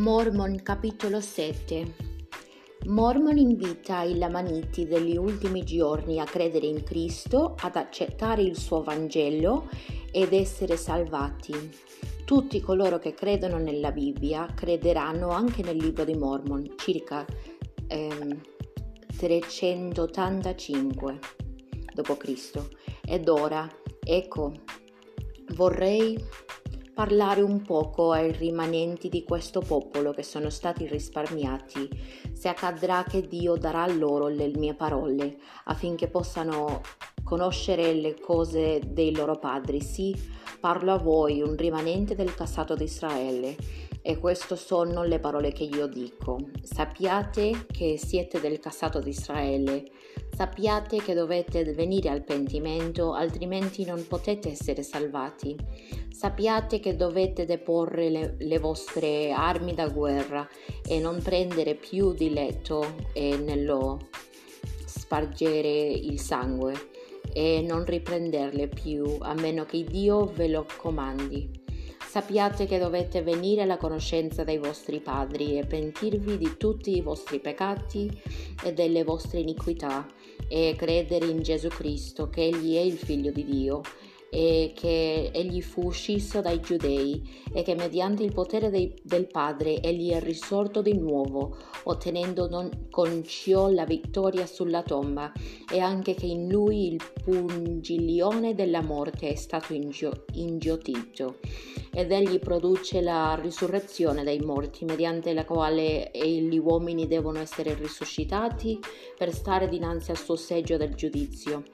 Mormon capitolo 7 Mormon invita i Lamaniti degli ultimi giorni a credere in Cristo, ad accettare il suo Vangelo ed essere salvati. Tutti coloro che credono nella Bibbia crederanno anche nel libro di Mormon, circa ehm, 385 d.C. Ed ora, ecco, vorrei parlare un poco ai rimanenti di questo popolo che sono stati risparmiati, se accadrà che Dio darà loro le mie parole affinché possano conoscere le cose dei loro padri. Sì, parlo a voi, un rimanente del cassato di Israele. E queste sono le parole che io dico. Sappiate che siete del cassato di Israele. Sappiate che dovete venire al pentimento, altrimenti non potete essere salvati. Sappiate che dovete deporre le, le vostre armi da guerra e non prendere più diletto nello spargere il sangue e non riprenderle più a meno che Dio ve lo comandi. Sappiate che dovete venire alla conoscenza dei vostri padri e pentirvi di tutti i vostri peccati e delle vostre iniquità e credere in Gesù Cristo, che Egli è il Figlio di Dio e che egli fu scisso dai giudei e che mediante il potere dei, del Padre egli è risorto di nuovo, ottenendo non, con ciò la vittoria sulla tomba e anche che in lui il pungiglione della morte è stato ingio, ingiotito. Ed egli produce la risurrezione dai morti mediante la quale gli uomini devono essere risuscitati per stare dinanzi al suo seggio del giudizio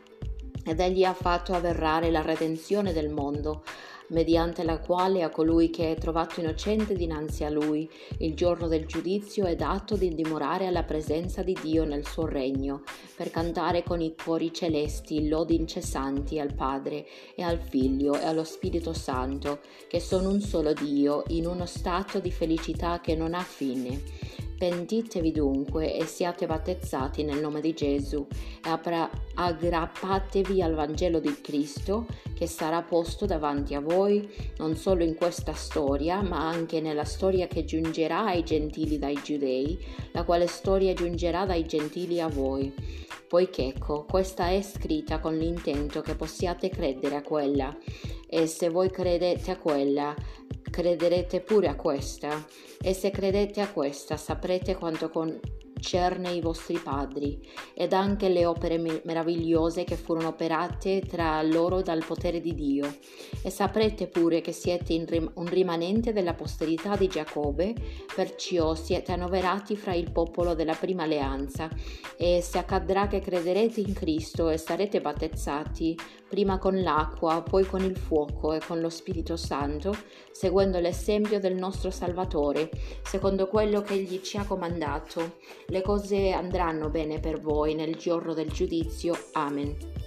ed egli ha fatto avverrare la redenzione del mondo, mediante la quale a colui che è trovato innocente dinanzi a lui il giorno del giudizio è dato di dimorare alla presenza di Dio nel suo regno, per cantare con i cori celesti lodi incessanti al Padre e al Figlio e allo Spirito Santo, che sono un solo Dio, in uno stato di felicità che non ha fine Pentitevi dunque e siate battezzati nel nome di Gesù e aggrappatevi al Vangelo di Cristo che sarà posto davanti a voi non solo in questa storia ma anche nella storia che giungerà ai gentili dai giudei, la quale storia giungerà dai gentili a voi. Poiché ecco, questa è scritta con l'intento che possiate credere a quella e se voi credete a quella crederete pure a questa, e se credete a questa saprete quanto con concerne i vostri padri ed anche le opere meravigliose che furono operate tra loro dal potere di Dio. E saprete pure che siete un rimanente della posterità di Giacobbe, perciò siete annoverati fra il popolo della prima alleanza. E se accadrà che crederete in Cristo e sarete battezzati, prima con l'acqua, poi con il fuoco e con lo Spirito Santo, seguendo l'esempio del nostro Salvatore, secondo quello che Egli ci ha comandato le cose andranno bene per voi nel giorno del giudizio. Amen.